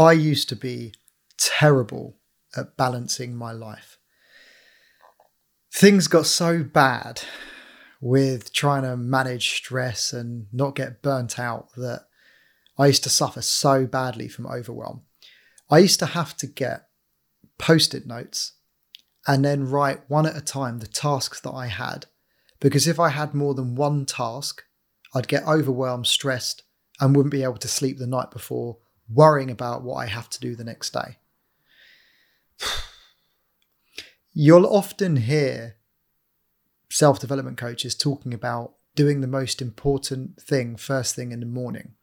I used to be terrible at balancing my life. Things got so bad with trying to manage stress and not get burnt out that I used to suffer so badly from overwhelm. I used to have to get post it notes and then write one at a time the tasks that I had. Because if I had more than one task, I'd get overwhelmed, stressed, and wouldn't be able to sleep the night before, worrying about what I have to do the next day. You'll often hear self development coaches talking about doing the most important thing first thing in the morning.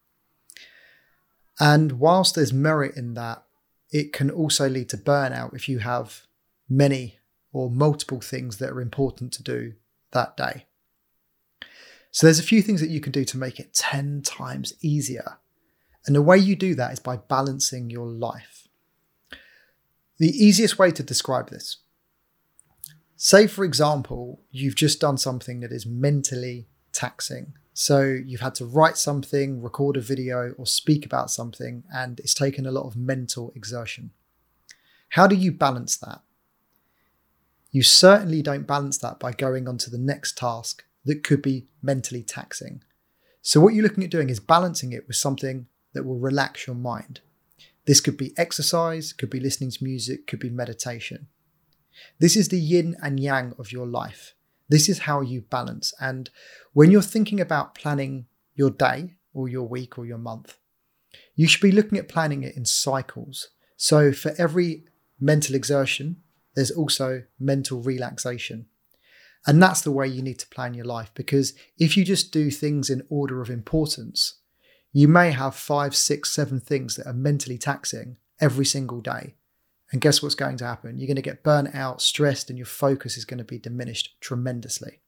And whilst there's merit in that, it can also lead to burnout if you have many or multiple things that are important to do that day. So there's a few things that you can do to make it 10 times easier. And the way you do that is by balancing your life. The easiest way to describe this say, for example, you've just done something that is mentally taxing. So you've had to write something, record a video, or speak about something, and it's taken a lot of mental exertion. How do you balance that? You certainly don't balance that by going on to the next task that could be mentally taxing. So, what you're looking at doing is balancing it with something that will relax your mind. This could be exercise, could be listening to music, could be meditation. This is the yin and yang of your life. This is how you balance. And when you're thinking about planning your day or your week or your month, you should be looking at planning it in cycles. So for every mental exertion, there's also mental relaxation. And that's the way you need to plan your life because if you just do things in order of importance, you may have five, six, seven things that are mentally taxing every single day. And guess what's going to happen? You're going to get burnt out, stressed, and your focus is going to be diminished tremendously.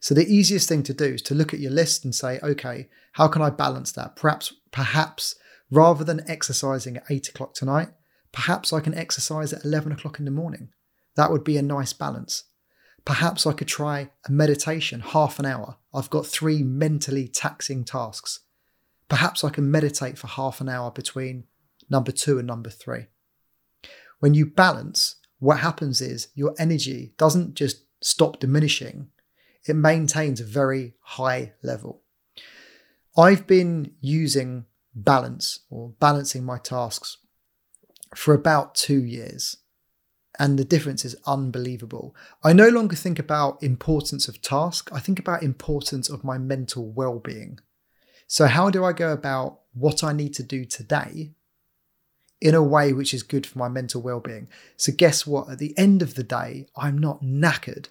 So the easiest thing to do is to look at your list and say, okay, how can I balance that? Perhaps, perhaps rather than exercising at eight o'clock tonight, perhaps I can exercise at 11 o'clock in the morning. That would be a nice balance. Perhaps I could try a meditation, half an hour. I've got three mentally taxing tasks. Perhaps I can meditate for half an hour between number two and number three. When you balance, what happens is your energy doesn't just stop diminishing, it maintains a very high level. I've been using balance or balancing my tasks for about two years and the difference is unbelievable. I no longer think about importance of task, I think about importance of my mental well-being. So how do I go about what I need to do today in a way which is good for my mental well-being. So guess what? At the end of the day, I'm not knackered.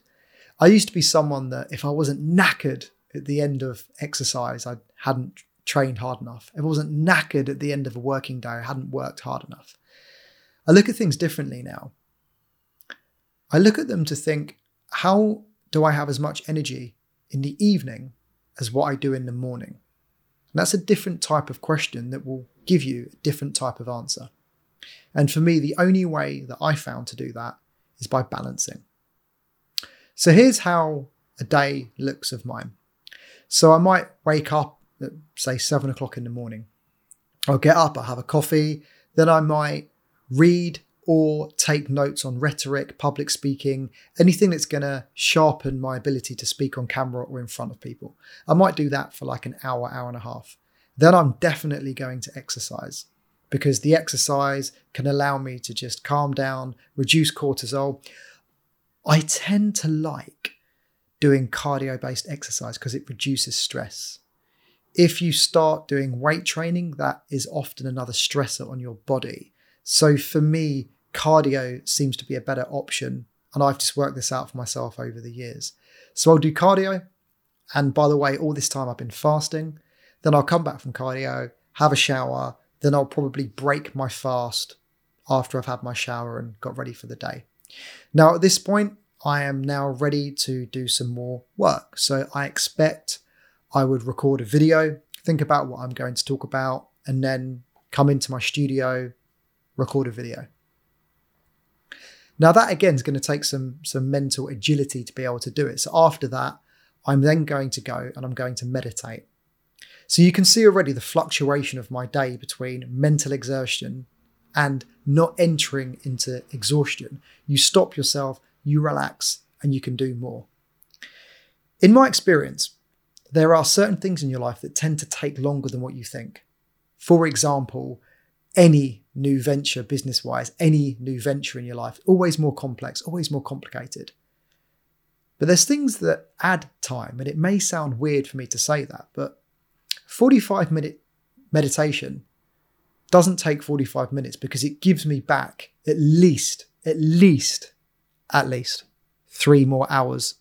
I used to be someone that if I wasn't knackered at the end of exercise, I hadn't trained hard enough. If I wasn't knackered at the end of a working day, I hadn't worked hard enough. I look at things differently now. I look at them to think, how do I have as much energy in the evening as what I do in the morning? And that's a different type of question that will give you a different type of answer. And for me, the only way that I found to do that is by balancing. So here's how a day looks of mine. So I might wake up at say seven o'clock in the morning. I'll get up, I'll have a coffee, then I might read or take notes on rhetoric, public speaking, anything that's going to sharpen my ability to speak on camera or in front of people. I might do that for like an hour, hour and a half. Then I'm definitely going to exercise because the exercise can allow me to just calm down, reduce cortisol. I tend to like doing cardio based exercise because it reduces stress. If you start doing weight training, that is often another stressor on your body. So for me, cardio seems to be a better option. And I've just worked this out for myself over the years. So I'll do cardio. And by the way, all this time I've been fasting. Then I'll come back from cardio, have a shower, then I'll probably break my fast after I've had my shower and got ready for the day. Now, at this point, I am now ready to do some more work. So I expect I would record a video, think about what I'm going to talk about, and then come into my studio, record a video. Now that again is going to take some some mental agility to be able to do it. So after that, I'm then going to go and I'm going to meditate. So you can see already the fluctuation of my day between mental exertion and not entering into exhaustion. You stop yourself, you relax, and you can do more. In my experience, there are certain things in your life that tend to take longer than what you think. For example, any new venture business wise, any new venture in your life, always more complex, always more complicated. But there's things that add time, and it may sound weird for me to say that, but 45 minute meditation doesn't take 45 minutes because it gives me back at least, at least, at least three more hours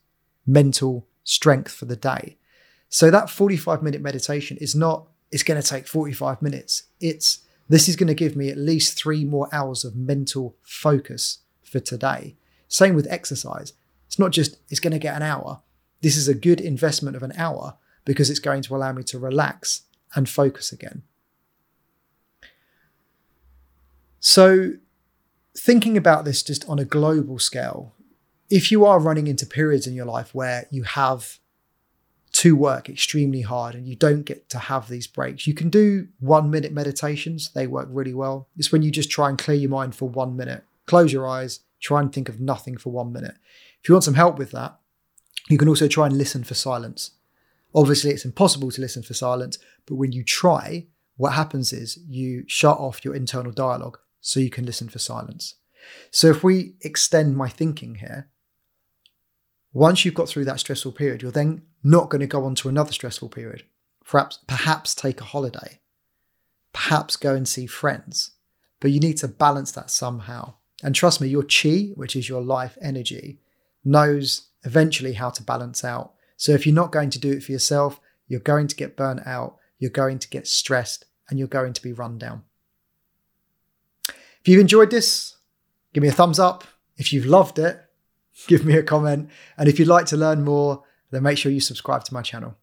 mental strength for the day. So that 45 minute meditation is not, it's going to take 45 minutes. It's, this is going to give me at least three more hours of mental focus for today. Same with exercise. It's not just, it's going to get an hour. This is a good investment of an hour because it's going to allow me to relax and focus again. So, thinking about this just on a global scale, if you are running into periods in your life where you have to work extremely hard and you don't get to have these breaks. You can do one minute meditations, they work really well. It's when you just try and clear your mind for one minute. Close your eyes, try and think of nothing for one minute. If you want some help with that, you can also try and listen for silence. Obviously, it's impossible to listen for silence, but when you try, what happens is you shut off your internal dialogue so you can listen for silence. So if we extend my thinking here, once you've got through that stressful period, you're then not going to go on to another stressful period. Perhaps, perhaps take a holiday, perhaps go and see friends, but you need to balance that somehow. And trust me, your chi, which is your life energy, knows eventually how to balance out. So if you're not going to do it for yourself, you're going to get burnt out, you're going to get stressed, and you're going to be run down. If you've enjoyed this, give me a thumbs up. If you've loved it, give me a comment. And if you'd like to learn more, then make sure you subscribe to my channel.